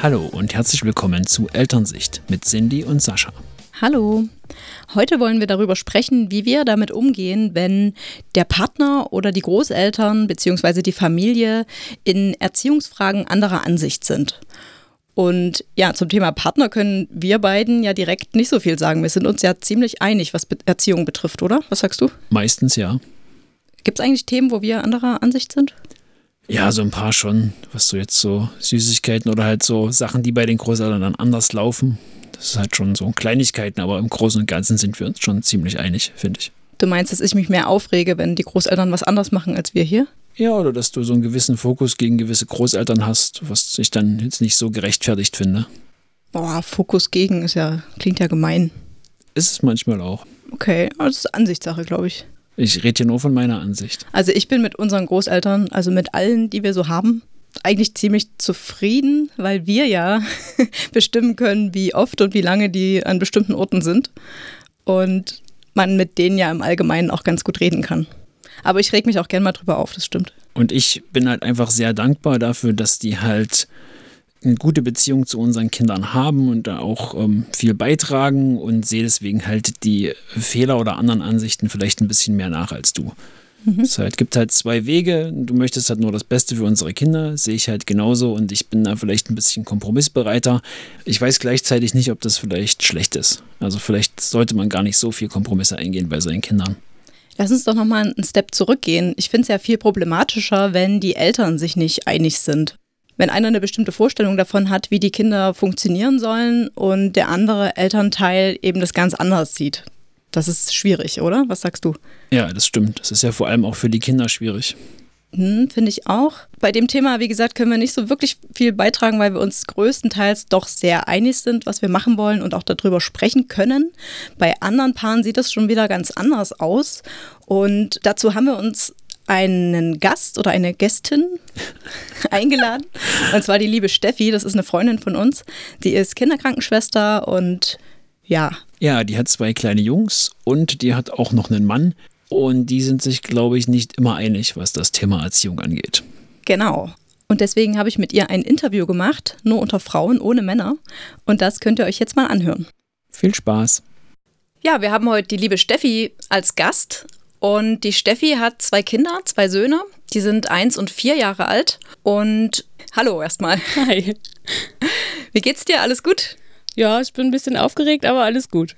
Hallo und herzlich willkommen zu Elternsicht mit Cindy und Sascha. Hallo. Heute wollen wir darüber sprechen, wie wir damit umgehen, wenn der Partner oder die Großeltern bzw. die Familie in Erziehungsfragen anderer Ansicht sind. Und ja, zum Thema Partner können wir beiden ja direkt nicht so viel sagen. Wir sind uns ja ziemlich einig, was Erziehung betrifft, oder? Was sagst du? Meistens ja. Gibt es eigentlich Themen, wo wir anderer Ansicht sind? Ja, so ein paar schon. Was so jetzt so Süßigkeiten oder halt so Sachen, die bei den Großeltern dann anders laufen. Das ist halt schon so Kleinigkeiten, aber im Großen und Ganzen sind wir uns schon ziemlich einig, finde ich. Du meinst, dass ich mich mehr aufrege, wenn die Großeltern was anders machen als wir hier? Ja, oder dass du so einen gewissen Fokus gegen gewisse Großeltern hast, was ich dann jetzt nicht so gerechtfertigt finde. Boah, Fokus gegen ist ja, klingt ja gemein. Ist es manchmal auch. Okay, aber das ist Ansichtssache, glaube ich. Ich rede hier nur von meiner Ansicht. Also ich bin mit unseren Großeltern, also mit allen, die wir so haben, eigentlich ziemlich zufrieden, weil wir ja bestimmen können, wie oft und wie lange die an bestimmten Orten sind. Und man mit denen ja im Allgemeinen auch ganz gut reden kann. Aber ich reg mich auch gern mal drüber auf, das stimmt. Und ich bin halt einfach sehr dankbar dafür, dass die halt eine gute Beziehung zu unseren Kindern haben und da auch ähm, viel beitragen und sehe deswegen halt die Fehler oder anderen Ansichten vielleicht ein bisschen mehr nach als du. Mhm. Es halt, gibt halt zwei Wege. Du möchtest halt nur das Beste für unsere Kinder, sehe ich halt genauso und ich bin da vielleicht ein bisschen kompromissbereiter. Ich weiß gleichzeitig nicht, ob das vielleicht schlecht ist. Also vielleicht sollte man gar nicht so viel Kompromisse eingehen bei seinen Kindern. Lass uns doch nochmal einen Step zurückgehen. Ich finde es ja viel problematischer, wenn die Eltern sich nicht einig sind. Wenn einer eine bestimmte Vorstellung davon hat, wie die Kinder funktionieren sollen und der andere Elternteil eben das ganz anders sieht. Das ist schwierig, oder? Was sagst du? Ja, das stimmt. Das ist ja vor allem auch für die Kinder schwierig. Hm, Finde ich auch. Bei dem Thema, wie gesagt, können wir nicht so wirklich viel beitragen, weil wir uns größtenteils doch sehr einig sind, was wir machen wollen und auch darüber sprechen können. Bei anderen Paaren sieht das schon wieder ganz anders aus. Und dazu haben wir uns einen Gast oder eine Gästin eingeladen. Und zwar die liebe Steffi, das ist eine Freundin von uns. Die ist Kinderkrankenschwester und ja. Ja, die hat zwei kleine Jungs und die hat auch noch einen Mann. Und die sind sich, glaube ich, nicht immer einig, was das Thema Erziehung angeht. Genau. Und deswegen habe ich mit ihr ein Interview gemacht, nur unter Frauen, ohne Männer. Und das könnt ihr euch jetzt mal anhören. Viel Spaß. Ja, wir haben heute die liebe Steffi als Gast. Und die Steffi hat zwei Kinder, zwei Söhne. Die sind eins und vier Jahre alt. Und hallo erstmal. Hi. Wie geht's dir? Alles gut? Ja, ich bin ein bisschen aufgeregt, aber alles gut.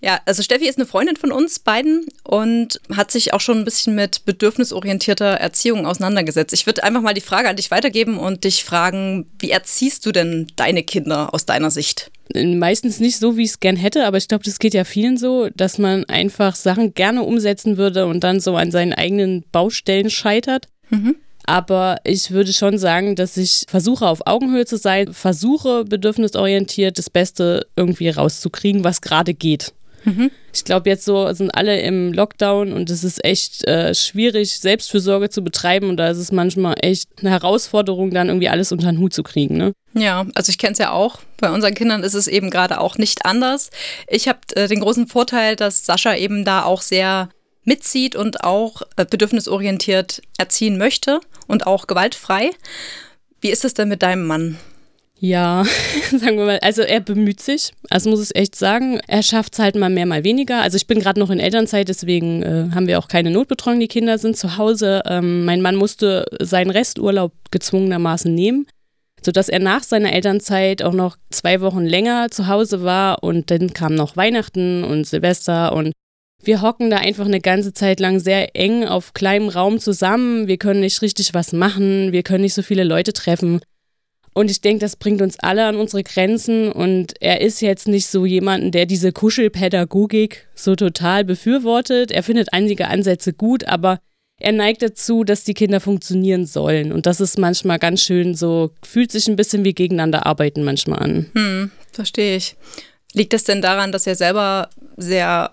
Ja, also Steffi ist eine Freundin von uns beiden und hat sich auch schon ein bisschen mit bedürfnisorientierter Erziehung auseinandergesetzt. Ich würde einfach mal die Frage an dich weitergeben und dich fragen, wie erziehst du denn deine Kinder aus deiner Sicht? Meistens nicht so, wie ich es gern hätte, aber ich glaube, das geht ja vielen so, dass man einfach Sachen gerne umsetzen würde und dann so an seinen eigenen Baustellen scheitert. Mhm. Aber ich würde schon sagen, dass ich versuche, auf Augenhöhe zu sein, versuche, bedürfnisorientiert das Beste irgendwie rauszukriegen, was gerade geht. Mhm. Ich glaube, jetzt so sind alle im Lockdown und es ist echt äh, schwierig, Selbstfürsorge zu betreiben und da ist es manchmal echt eine Herausforderung, dann irgendwie alles unter den Hut zu kriegen. Ne? Ja, also ich kenne es ja auch. Bei unseren Kindern ist es eben gerade auch nicht anders. Ich habe äh, den großen Vorteil, dass Sascha eben da auch sehr mitzieht und auch äh, bedürfnisorientiert erziehen möchte und auch gewaltfrei. Wie ist es denn mit deinem Mann? Ja, sagen wir mal, also er bemüht sich, also muss ich echt sagen. Er schafft es halt mal mehr, mal weniger. Also ich bin gerade noch in Elternzeit, deswegen äh, haben wir auch keine Notbetreuung. Die Kinder sind zu Hause. Ähm, mein Mann musste seinen Resturlaub gezwungenermaßen nehmen, sodass er nach seiner Elternzeit auch noch zwei Wochen länger zu Hause war und dann kam noch Weihnachten und Silvester und wir hocken da einfach eine ganze Zeit lang sehr eng auf kleinem Raum zusammen. Wir können nicht richtig was machen, wir können nicht so viele Leute treffen. Und ich denke, das bringt uns alle an unsere Grenzen. Und er ist jetzt nicht so jemanden, der diese Kuschelpädagogik so total befürwortet. Er findet einige Ansätze gut, aber er neigt dazu, dass die Kinder funktionieren sollen. Und das ist manchmal ganz schön so, fühlt sich ein bisschen wie gegeneinander arbeiten manchmal an. Hm, verstehe ich. Liegt das denn daran, dass er selber sehr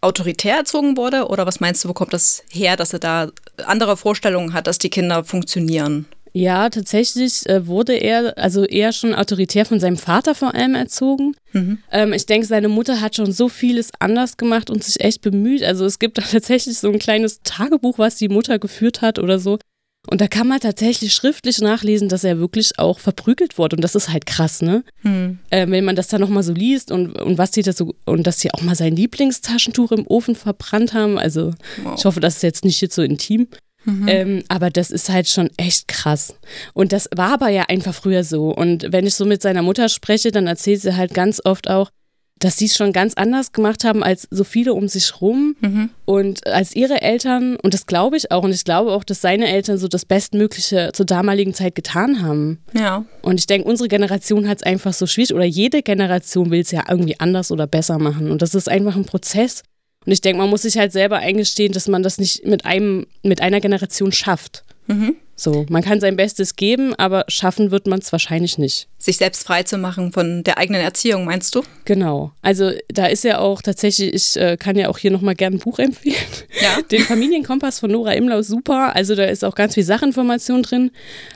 autoritär erzogen wurde? Oder was meinst du, wo kommt das her, dass er da andere Vorstellungen hat, dass die Kinder funktionieren? Ja, tatsächlich äh, wurde er also eher schon autoritär von seinem Vater vor allem erzogen. Mhm. Ähm, ich denke, seine Mutter hat schon so vieles anders gemacht und sich echt bemüht. Also es gibt da tatsächlich so ein kleines Tagebuch, was die Mutter geführt hat oder so. Und da kann man tatsächlich schriftlich nachlesen, dass er wirklich auch verprügelt wurde. Und das ist halt krass, ne? Hm. Äh, wenn man das dann nochmal so liest und, und was sie da so, und dass sie auch mal sein Lieblingstaschentuch im Ofen verbrannt haben. Also wow. ich hoffe, das ist jetzt nicht jetzt so intim. Mhm. Ähm, aber das ist halt schon echt krass. Und das war aber ja einfach früher so. Und wenn ich so mit seiner Mutter spreche, dann erzählt sie halt ganz oft auch, dass sie es schon ganz anders gemacht haben als so viele um sich rum mhm. und als ihre Eltern, und das glaube ich auch, und ich glaube auch, dass seine Eltern so das Bestmögliche zur damaligen Zeit getan haben. Ja. Und ich denke, unsere Generation hat es einfach so schwierig, oder jede Generation will es ja irgendwie anders oder besser machen. Und das ist einfach ein Prozess. Und ich denke, man muss sich halt selber eingestehen, dass man das nicht mit einem, mit einer Generation schafft. Mhm. So, man kann sein Bestes geben, aber schaffen wird man es wahrscheinlich nicht. Sich selbst frei zu machen von der eigenen Erziehung, meinst du? Genau. Also da ist ja auch tatsächlich, ich äh, kann ja auch hier nochmal gerne ein Buch empfehlen. Ja. Den Familienkompass von Nora Imlau, super. Also da ist auch ganz viel Sachinformation drin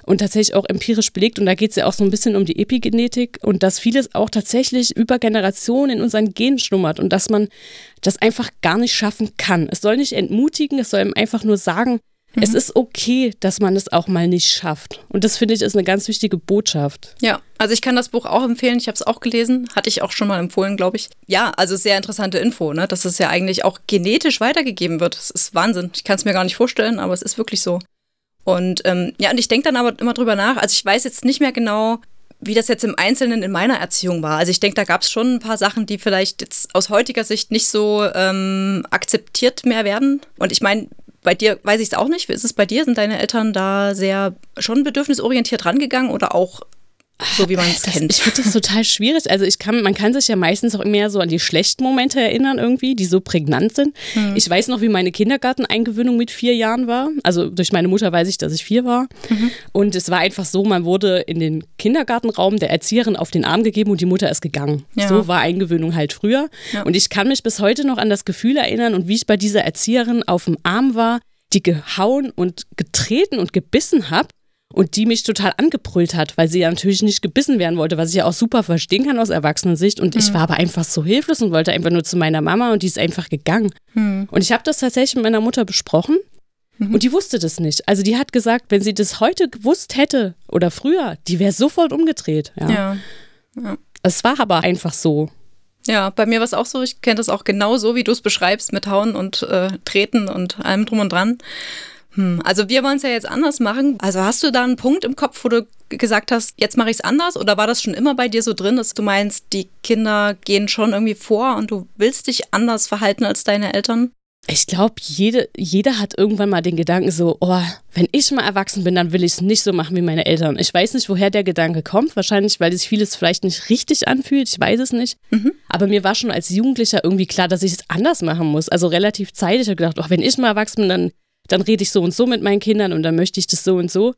und tatsächlich auch empirisch belegt. Und da geht es ja auch so ein bisschen um die Epigenetik und dass vieles auch tatsächlich über Generationen in unseren Genen schlummert und dass man das einfach gar nicht schaffen kann. Es soll nicht entmutigen, es soll ihm einfach nur sagen, Mhm. Es ist okay, dass man es auch mal nicht schafft. Und das finde ich ist eine ganz wichtige Botschaft. Ja, also ich kann das Buch auch empfehlen. Ich habe es auch gelesen. Hatte ich auch schon mal empfohlen, glaube ich. Ja, also sehr interessante Info, ne? dass es ja eigentlich auch genetisch weitergegeben wird. Das ist Wahnsinn. Ich kann es mir gar nicht vorstellen, aber es ist wirklich so. Und ähm, ja, und ich denke dann aber immer drüber nach. Also ich weiß jetzt nicht mehr genau, wie das jetzt im Einzelnen in meiner Erziehung war. Also ich denke, da gab es schon ein paar Sachen, die vielleicht jetzt aus heutiger Sicht nicht so ähm, akzeptiert mehr werden. Und ich meine, bei dir weiß ich es auch nicht. Wie ist es bei dir? Sind deine Eltern da sehr schon bedürfnisorientiert rangegangen oder auch so wie man es kennt. Ich finde das total schwierig. Also ich kann, man kann sich ja meistens auch mehr so an die schlechten Momente erinnern irgendwie, die so prägnant sind. Mhm. Ich weiß noch, wie meine Kindergarteneingewöhnung mit vier Jahren war. Also durch meine Mutter weiß ich, dass ich vier war. Mhm. Und es war einfach so, man wurde in den Kindergartenraum der Erzieherin auf den Arm gegeben und die Mutter ist gegangen. Ja. So war Eingewöhnung halt früher. Ja. Und ich kann mich bis heute noch an das Gefühl erinnern und wie ich bei dieser Erzieherin auf dem Arm war, die gehauen und getreten und gebissen habe und die mich total angebrüllt hat, weil sie ja natürlich nicht gebissen werden wollte, was ich ja auch super verstehen kann aus Erwachsenensicht. Und mhm. ich war aber einfach so hilflos und wollte einfach nur zu meiner Mama und die ist einfach gegangen. Mhm. Und ich habe das tatsächlich mit meiner Mutter besprochen mhm. und die wusste das nicht. Also die hat gesagt, wenn sie das heute gewusst hätte oder früher, die wäre sofort umgedreht. Ja. ja. ja. Es war aber einfach so. Ja, bei mir war es auch so. Ich kenne das auch genau so, wie du es beschreibst, mit Hauen und äh, Treten und allem drum und dran. Hm, also wir wollen es ja jetzt anders machen. Also hast du da einen Punkt im Kopf, wo du gesagt hast, jetzt mache ich es anders? Oder war das schon immer bei dir so drin, dass du meinst, die Kinder gehen schon irgendwie vor und du willst dich anders verhalten als deine Eltern? Ich glaube, jede, jeder hat irgendwann mal den Gedanken so, oh, wenn ich mal erwachsen bin, dann will ich es nicht so machen wie meine Eltern. Ich weiß nicht, woher der Gedanke kommt. Wahrscheinlich, weil sich vieles vielleicht nicht richtig anfühlt. Ich weiß es nicht. Mhm. Aber mir war schon als Jugendlicher irgendwie klar, dass ich es anders machen muss. Also relativ zeitig. Ich habe gedacht, oh, wenn ich mal erwachsen bin, dann, dann rede ich so und so mit meinen Kindern und dann möchte ich das so und so.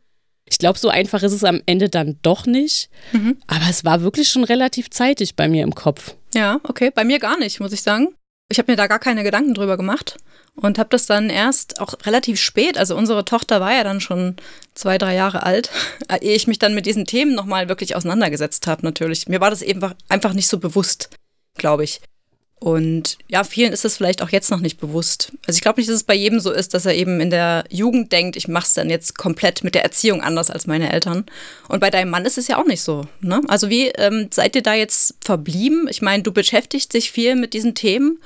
Ich glaube, so einfach ist es am Ende dann doch nicht. Mhm. Aber es war wirklich schon relativ zeitig bei mir im Kopf. Ja, okay. Bei mir gar nicht, muss ich sagen. Ich habe mir da gar keine Gedanken drüber gemacht und habe das dann erst auch relativ spät, also unsere Tochter war ja dann schon zwei, drei Jahre alt, ehe ich mich dann mit diesen Themen nochmal wirklich auseinandergesetzt habe natürlich. Mir war das eben einfach nicht so bewusst, glaube ich. Und ja, vielen ist es vielleicht auch jetzt noch nicht bewusst. Also ich glaube nicht, dass es bei jedem so ist, dass er eben in der Jugend denkt, ich mache es dann jetzt komplett mit der Erziehung anders als meine Eltern. Und bei deinem Mann ist es ja auch nicht so. Ne? Also wie ähm, seid ihr da jetzt verblieben? Ich meine, du beschäftigst dich viel mit diesen Themen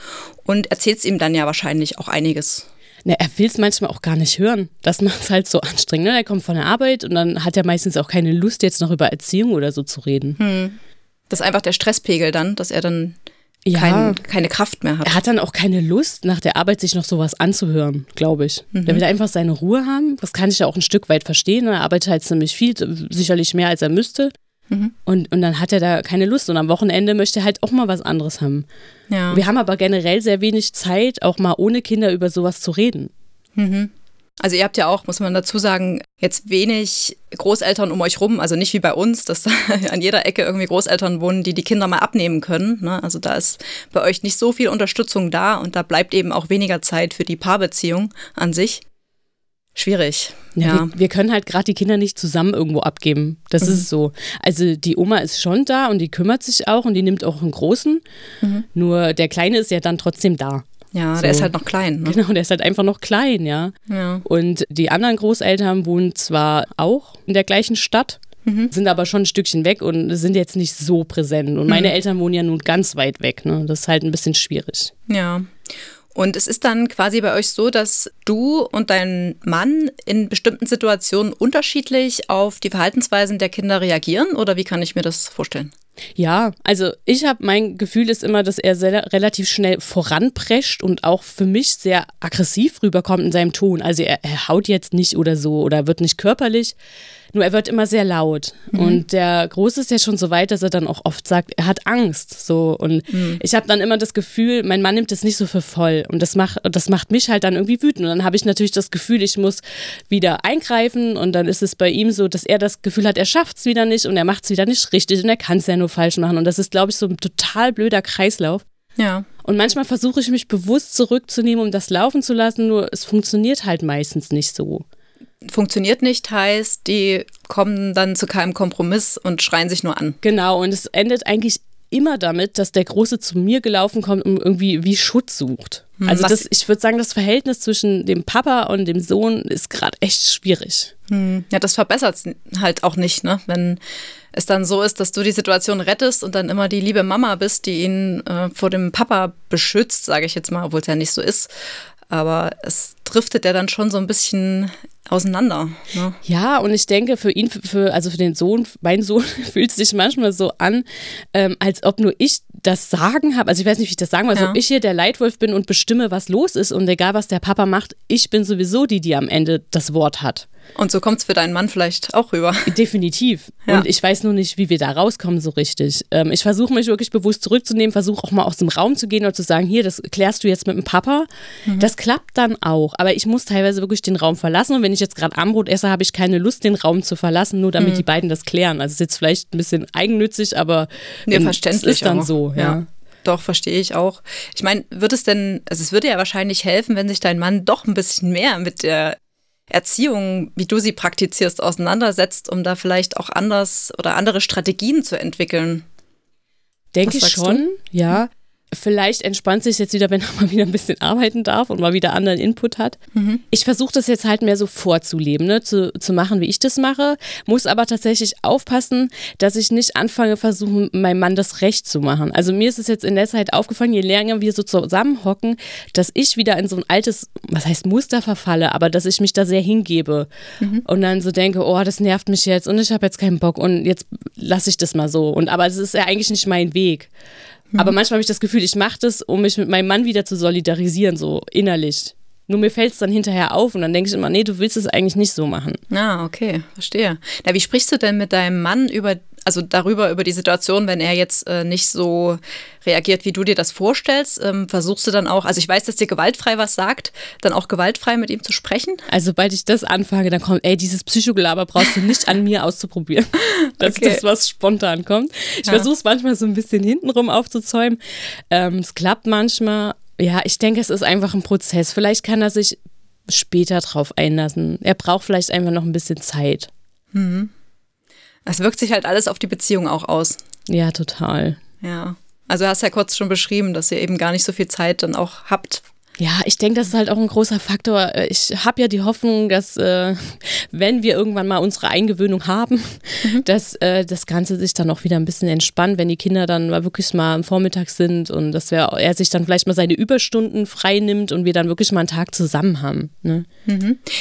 und erzählst ihm dann ja wahrscheinlich auch einiges. Ne, er will es manchmal auch gar nicht hören. Das macht es halt so anstrengend. Ne? Er kommt von der Arbeit und dann hat er meistens auch keine Lust, jetzt noch über Erziehung oder so zu reden. Hm. Das ist einfach der Stresspegel dann, dass er dann ja. kein, keine Kraft mehr hat. Er hat dann auch keine Lust, nach der Arbeit sich noch sowas anzuhören, glaube ich. Mhm. Der will einfach seine Ruhe haben. Das kann ich ja auch ein Stück weit verstehen. Er arbeitet halt ziemlich viel, sicherlich mehr als er müsste. Mhm. Und, und dann hat er da keine Lust. Und am Wochenende möchte er halt auch mal was anderes haben. Ja. Wir haben aber generell sehr wenig Zeit, auch mal ohne Kinder über sowas zu reden. Mhm. Also ihr habt ja auch, muss man dazu sagen, jetzt wenig Großeltern um euch rum, also nicht wie bei uns, dass da an jeder Ecke irgendwie Großeltern wohnen, die die Kinder mal abnehmen können. Ne? Also da ist bei euch nicht so viel Unterstützung da und da bleibt eben auch weniger Zeit für die Paarbeziehung an sich. Schwierig. Ja, ja. Wir, wir, können halt gerade die Kinder nicht zusammen irgendwo abgeben. Das mhm. ist so. Also die Oma ist schon da und die kümmert sich auch und die nimmt auch einen großen. Mhm. Nur der Kleine ist ja dann trotzdem da. Ja, So. der ist halt noch klein. Ne? Genau, der ist halt einfach noch klein, ja. Ja. Und die anderen Großeltern wohnen zwar auch in der gleichen Stadt, sind aber schon ein Stückchen weg und sind jetzt nicht so präsent. Und meine Eltern wohnen ja nun ganz weit weg. Ne? Das ist halt ein bisschen schwierig. Ja. Und es ist dann quasi bei euch so, dass du und dein Mann in bestimmten Situationen unterschiedlich auf die Verhaltensweisen der Kinder reagieren? Oder wie kann ich mir das vorstellen? Ja, also ich habe mein Gefühl ist immer, dass er sehr, relativ schnell voranprescht und auch für mich sehr aggressiv rüberkommt in seinem Ton. Also er, er haut jetzt nicht oder so oder wird nicht körperlich, nur er wird immer sehr laut. Und der Große ist ja schon so weit, dass er dann auch oft sagt, er hat Angst. So und ich habe dann immer das Gefühl, mein Mann nimmt das nicht so für voll und das macht das macht mich halt dann irgendwie wütend. Und dann habe ich natürlich das Gefühl, ich muss wieder eingreifen und dann ist es bei ihm so, dass er das Gefühl hat, er schafft es wieder nicht und er macht es wieder nicht richtig und er kann es ja nur falsch machen. Und das ist, glaube ich, so ein total blöder Kreislauf. Ja. Und manchmal versuche ich mich bewusst zurückzunehmen, um das laufen zu lassen, nur es funktioniert halt meistens nicht so. Funktioniert nicht heißt, die kommen dann zu keinem Kompromiss und schreien sich nur an. Genau, und es endet eigentlich immer damit, dass der Große zu mir gelaufen kommt und irgendwie wie Schutz sucht. Also was- das, ich würde sagen, das Verhältnis zwischen dem Papa und dem Sohn ist gerade echt schwierig. Ja, das verbessert es halt auch nicht, ne? Wenn es dann so ist, dass du die Situation rettest und dann immer die liebe Mama bist, die ihn äh, vor dem Papa beschützt, sage ich jetzt mal, obwohl es ja nicht so ist. Aber es driftet ja dann schon so ein bisschen auseinander. Ne? Ja, und ich denke, für ihn, für- für, also für den Sohn, mein Sohn fühlt es sich manchmal so an, ähm, als ob nur ich das Sagen habe. Also ich weiß nicht, wie ich das sagen will, als Ja. ob ich hier der Leitwolf bin und bestimme, was los ist. Und egal, was der Papa macht, ich bin sowieso die, die am Ende das Wort hat. Und so kommt es für deinen Mann vielleicht auch rüber. Definitiv. Ja. Und ich weiß nur nicht, wie wir da rauskommen so richtig. Ähm, ich versuche mich wirklich bewusst zurückzunehmen, versuche auch mal aus dem Raum zu gehen und zu sagen, hier, das klärst du jetzt mit dem Papa. Mhm. Das klappt dann auch. Aber ich muss teilweise wirklich den Raum verlassen. Und wenn ich jetzt gerade Armbrot esse, habe ich keine Lust, den Raum zu verlassen, nur Mhm. damit die beiden das klären. Also ist jetzt vielleicht ein bisschen eigennützig, aber Nee, ähm, verständlich. es ist dann auch. so. Ja. Doch, verstehe ich auch. Ich meine, wird es denn, also es würde ja wahrscheinlich helfen, wenn sich dein Mann doch ein bisschen mehr mit der Erziehung, wie du sie praktizierst, auseinandersetzt, um da vielleicht auch anders oder andere Strategien zu entwickeln. Denke ich schon, ja. Vielleicht entspannt sich jetzt wieder, wenn er mal wieder ein bisschen arbeiten darf und mal wieder anderen Input hat. Ich versuche das jetzt halt mehr so vorzuleben, ne? zu, zu machen, wie ich das mache. Muss aber tatsächlich aufpassen, dass ich nicht anfange, versuchen, meinem Mann das Recht zu machen. Also mir ist es jetzt in der Zeit aufgefallen, je länger wir so zusammenhocken, dass ich wieder in so ein altes, was heißt Muster verfalle, aber dass ich mich da sehr hingebe und dann so denke, oh, das nervt mich jetzt und ich habe jetzt keinen Bock und jetzt lasse ich das mal so. Und aber es ist ja eigentlich nicht mein Weg. Aber manchmal habe ich das Gefühl, ich mache das, um mich mit meinem Mann wieder zu solidarisieren, so innerlich. Nur mir fällt es dann hinterher auf und dann denke ich immer, nee, du willst es eigentlich nicht so machen. Ah, okay, verstehe. Na, wie sprichst du denn mit deinem Mann über, also darüber, über die Situation, wenn er jetzt äh, nicht so reagiert, wie du dir das vorstellst? Ähm, versuchst du dann auch, also ich weiß, dass dir gewaltfrei was sagt, dann auch gewaltfrei mit ihm zu sprechen? Also sobald ich das anfange, dann kommt, ey, dieses Psychogelaber brauchst du nicht an mir auszuprobieren. Das Okay. ist das, was spontan kommt. Ich Ja. versuche es manchmal so ein bisschen hintenrum aufzuzäumen. Ähm, es klappt manchmal. Ja, ich denke, es ist einfach ein Prozess. Vielleicht kann er sich später drauf einlassen. Er braucht vielleicht einfach noch ein bisschen Zeit. Es wirkt sich halt alles auf die Beziehung auch aus. Ja, total. Ja. Also du hast ja kurz schon beschrieben, dass ihr eben gar nicht so viel Zeit dann auch habt. Ja, ich denke, das ist halt auch ein großer Faktor. Äh, Ich habe ja die Hoffnung, dass äh, wenn wir irgendwann mal unsere Eingewöhnung haben, dass äh, das Ganze sich dann auch wieder ein bisschen entspannt, wenn die Kinder dann mal wirklich mal am Vormittag sind und dass wir, er sich dann vielleicht mal seine Überstunden frei nimmt und wir dann wirklich mal einen Tag zusammen haben. Ne?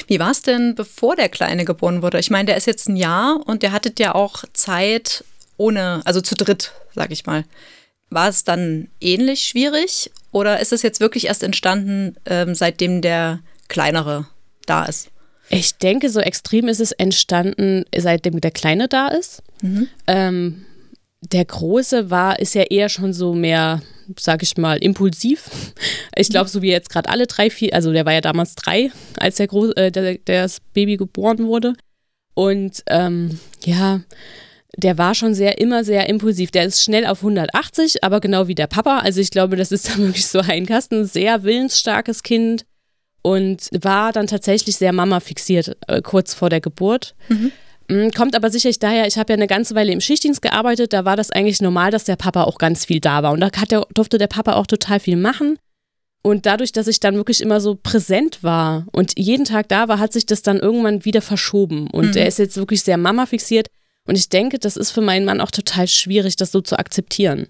Wie war es denn, bevor der Kleine geboren wurde? Ich meine, der ist jetzt ein Jahr und der hattet ja auch Zeit ohne, also zu dritt, sag ich mal. War es dann ähnlich schwierig oder ist es jetzt wirklich erst entstanden, ähm, seitdem der Kleinere da ist? Ich denke, so extrem ist es entstanden, seitdem der Kleine da ist. Ähm, der Große war, ist ja eher schon so mehr, sag ich mal, impulsiv. Ich glaube, so wie jetzt gerade alle drei, vier, also der war ja damals drei, als der, Groß, äh, der, der das Baby geboren wurde. Und ähm, ja, der war schon sehr, immer sehr impulsiv. Der ist schnell auf 180, aber genau wie der Papa. Also ich glaube, das ist dann wirklich so ein Kasten, sehr willensstarkes Kind und war dann tatsächlich sehr Mama fixiert, äh, kurz vor der Geburt. Mm, Kommt aber sicherlich daher, ich habe ja eine ganze Weile im Schichtdienst gearbeitet, da war das eigentlich normal, dass der Papa auch ganz viel da war. Und da der, durfte der Papa auch total viel machen. Und dadurch, dass ich dann wirklich immer so präsent war und jeden Tag da war, hat sich das dann irgendwann wieder verschoben. Und mhm. er ist jetzt wirklich sehr Mama fixiert. Und ich denke, das ist für meinen Mann auch total schwierig, das so zu akzeptieren.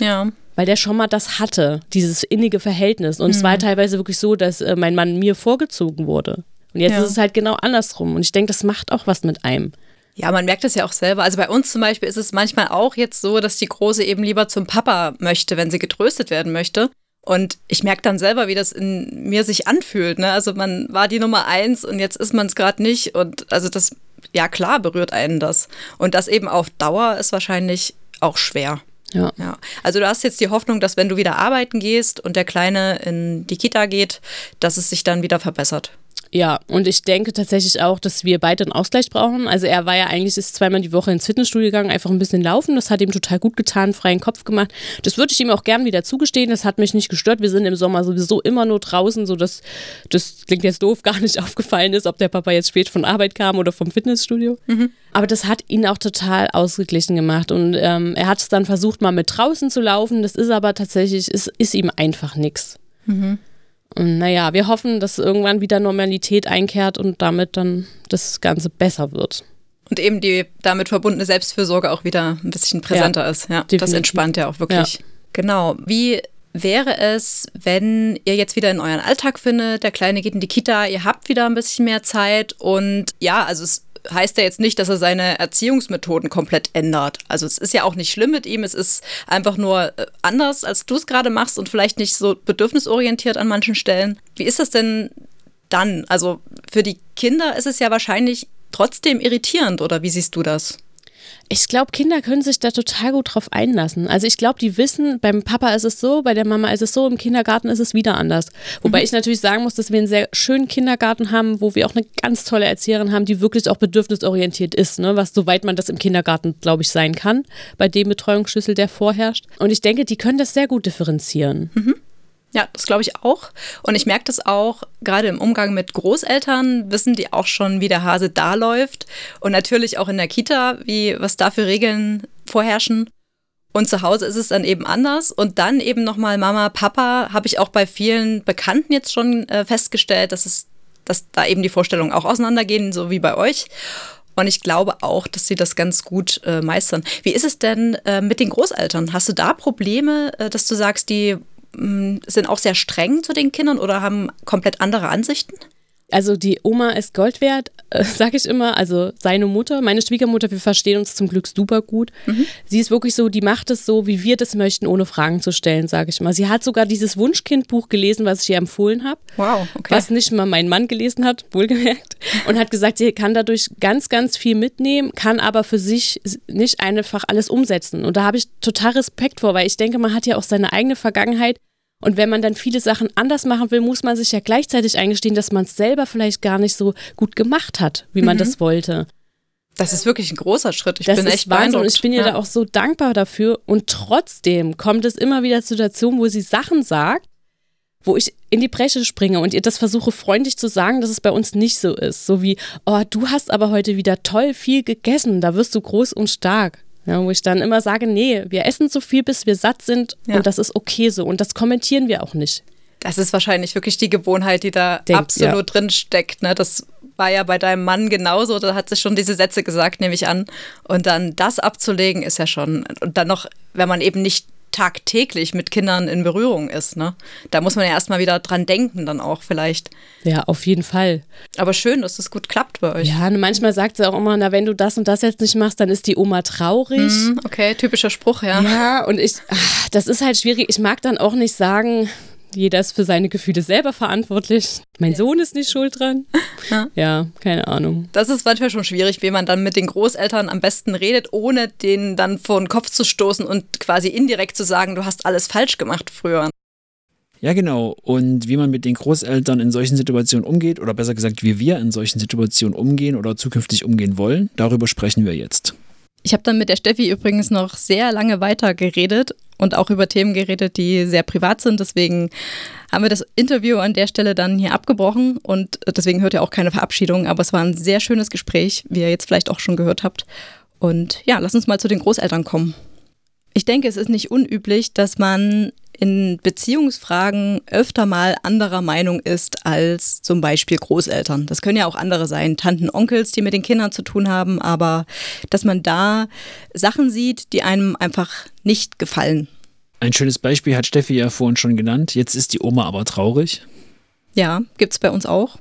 Ja. Weil der schon mal das hatte, dieses innige Verhältnis. Und mhm. es war teilweise wirklich so, dass äh, mein Mann mir vorgezogen wurde. Und jetzt ja. ist es halt genau andersrum. Und ich denke, das macht auch was mit einem. Ja, man merkt es ja auch selber. Also bei uns zum Beispiel ist es manchmal auch jetzt so, dass die Große eben lieber zum Papa möchte, wenn sie getröstet werden möchte. Und ich merke dann selber, wie das in mir sich anfühlt. Ne? Also man war die Nummer eins und jetzt ist man es gerade nicht. Und also das, ja klar, berührt einen das. Und das eben auf Dauer ist wahrscheinlich auch schwer. Ja. ja. Also du hast jetzt die Hoffnung, dass wenn du wieder arbeiten gehst und der Kleine in die Kita geht, dass es sich dann wieder verbessert. Ja, und ich denke tatsächlich auch, dass wir beide einen Ausgleich brauchen. Also er war ja eigentlich ist zweimal die Woche ins Fitnessstudio gegangen, einfach ein bisschen laufen. Das hat ihm total gut getan, freien Kopf gemacht. Das würde ich ihm auch gern wieder zugestehen. Das hat mich nicht gestört. Wir sind im Sommer sowieso immer nur draußen, so dass das klingt jetzt doof, gar nicht aufgefallen ist, ob der Papa jetzt spät von Arbeit kam oder vom Fitnessstudio. Mhm. Aber das hat ihn auch total ausgeglichen gemacht. Und ähm, er hat es dann versucht, mal mit draußen zu laufen. Das ist aber tatsächlich, ist, ist ihm einfach nichts. Mhm. Und naja, wir hoffen, dass irgendwann wieder Normalität einkehrt und damit dann das Ganze besser wird. Und eben die damit verbundene Selbstfürsorge auch wieder ein bisschen präsenter ja, ist. Ja, definitiv. das entspannt ja auch wirklich. Ja. Genau. Wie wäre es, wenn ihr jetzt wieder in euren Alltag findet, der Kleine geht in die Kita, ihr habt wieder ein bisschen mehr Zeit und ja, also es heißt ja jetzt nicht, dass er seine Erziehungsmethoden komplett ändert. Also es ist ja auch nicht schlimm mit ihm, es ist einfach nur äh, anders, als du es gerade machst und vielleicht nicht so bedürfnisorientiert an manchen Stellen. Wie ist das denn dann? Also für die Kinder ist es ja wahrscheinlich trotzdem irritierend, oder wie siehst du das? Ich glaube, Kinder können sich da total gut drauf einlassen. Also ich glaube, die wissen, beim Papa ist es so, bei der Mama ist es so, im Kindergarten ist es wieder anders. Wobei mhm. ich natürlich sagen muss, dass wir einen sehr schönen Kindergarten haben, wo wir auch eine ganz tolle Erzieherin haben, die wirklich auch bedürfnisorientiert ist, ne? was soweit man das im Kindergarten, glaube ich, sein kann, bei dem Betreuungsschlüssel, der vorherrscht. Und ich denke, die können das sehr gut differenzieren. Mhm. Ja, das glaube ich auch. Und ich merke das auch, gerade im Umgang mit Großeltern wissen die auch schon, wie der Hase da läuft. Und natürlich auch in der Kita, wie, was da für Regeln vorherrschen. Und zu Hause ist es dann eben anders. Und dann eben nochmal Mama, Papa, habe ich auch bei vielen Bekannten jetzt schon äh, festgestellt, dass es, dass da eben die Vorstellungen auch auseinandergehen, so wie bei euch. Und ich glaube auch, dass sie das ganz gut äh, meistern. Wie ist es denn äh, mit den Großeltern? Hast du da Probleme, äh, dass du sagst, die sind auch sehr streng zu den Kindern oder haben komplett andere Ansichten? Also die Oma ist Gold wert, äh, sag ich immer. Also seine Mutter, meine Schwiegermutter, wir verstehen uns zum Glück super gut. Mhm. Sie ist wirklich so, die macht es so, wie wir das möchten, ohne Fragen zu stellen, sage ich mal. Sie hat sogar dieses Wunschkindbuch gelesen, was ich ihr empfohlen habe. Wow, okay. Was nicht mal mein Mann gelesen hat, wohlgemerkt. Und hat gesagt, sie kann dadurch ganz, ganz viel mitnehmen, kann aber für sich nicht einfach alles umsetzen. Und da habe ich total Respekt vor, weil ich denke, man hat ja auch seine eigene Vergangenheit und wenn man dann viele Sachen anders machen will, muss man sich ja gleichzeitig eingestehen, dass man es selber vielleicht gar nicht so gut gemacht hat, wie man mhm. das wollte. Das ist wirklich ein großer Schritt. Ich das bin echt Wahnsinn. Und ich bin ihr ja. da auch so dankbar dafür. Und trotzdem kommt es immer wieder zu Situationen, wo sie Sachen sagt, wo ich in die Bresche springe und ihr das versuche freundlich zu sagen, dass es bei uns nicht so ist. So wie, oh, du hast aber heute wieder toll viel gegessen, da wirst du groß und stark. Ja, wo ich dann immer sage, nee, wir essen so viel, bis wir satt sind ja. und das ist okay so und das kommentieren wir auch nicht. Das ist wahrscheinlich wirklich die Gewohnheit, die da Denk, absolut ja. drin steckt. Ne? Das war ja bei deinem Mann genauso, da hat sie schon diese Sätze gesagt, nehme ich an. Und dann das abzulegen ist ja schon, und dann noch, wenn man eben nicht tagtäglich mit Kindern in Berührung ist. Ne? Da muss man ja erstmal wieder dran denken, dann auch vielleicht. Ja, auf jeden Fall. Aber schön, dass das gut klappt bei euch. Ja, und manchmal sagt sie auch immer, na, wenn du das und das jetzt nicht machst, dann ist die Oma traurig. Mhm, okay, typischer Spruch, ja. Ja, und ich, ach, das ist halt schwierig. Ich mag dann auch nicht sagen, jeder ist für seine Gefühle selber verantwortlich. Mein Sohn ist nicht schuld dran. Ja. ja. keine Ahnung. Das ist manchmal schon schwierig, wie man dann mit den Großeltern am besten redet, ohne denen dann vor den Kopf zu stoßen und quasi indirekt zu sagen, du hast alles falsch gemacht früher. Ja, genau. Und wie man mit den Großeltern in solchen Situationen umgeht, oder besser gesagt, wie wir in solchen Situationen umgehen oder zukünftig umgehen wollen, darüber sprechen wir jetzt. Ich habe dann mit der Steffi übrigens noch sehr lange weiter geredet und auch über Themen geredet, die sehr privat sind. Deswegen haben wir das Interview an der Stelle dann hier abgebrochen und deswegen hört ihr auch keine Verabschiedung. Aber es war ein sehr schönes Gespräch, wie ihr jetzt vielleicht auch schon gehört habt. Und ja, lass uns mal zu den Großeltern kommen. Ich denke, es ist nicht unüblich, dass man in Beziehungsfragen öfter mal anderer Meinung ist als zum Beispiel Großeltern. Das können ja auch andere sein, Tanten, Onkels, die mit den Kindern zu tun haben, aber dass man da Sachen sieht, die einem einfach nicht gefallen. Ein schönes Beispiel hat Steffi ja vorhin schon genannt. Jetzt ist die Oma aber traurig. Ja, gibt es bei uns auch.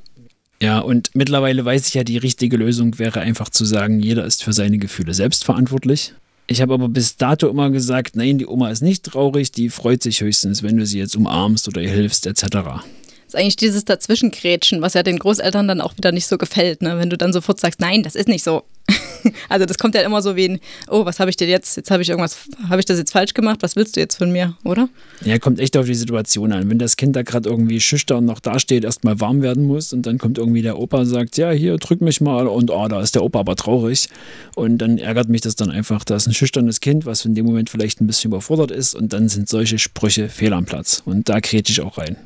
Ja, und mittlerweile weiß ich ja, die richtige Lösung wäre einfach zu sagen, jeder ist für seine Gefühle selbst verantwortlich. Ich habe aber bis dato immer gesagt, nein, die Oma ist nicht traurig, die freut sich höchstens, wenn du sie jetzt umarmst oder ihr hilfst, etc. Das ist eigentlich dieses Dazwischengrätschen, was ja den Großeltern dann auch wieder nicht so gefällt, ne? wenn du dann sofort sagst, nein, das ist nicht so. Also das kommt ja immer so wie ein, oh, was habe ich denn jetzt? Jetzt habe ich irgendwas, habe ich das jetzt falsch gemacht? Was willst du jetzt von mir, oder? Ja, kommt echt auf die Situation an. Wenn das Kind da gerade irgendwie schüchtern noch dasteht, erstmal warm werden muss und dann kommt irgendwie der Opa und sagt, ja, hier, drück mich mal und oh, da ist der Opa aber traurig. Und dann ärgert mich das dann einfach, da ist ein schüchternes Kind, was in dem Moment vielleicht ein bisschen überfordert ist und dann sind solche Sprüche fehl am Platz. Und da kräte ich auch rein.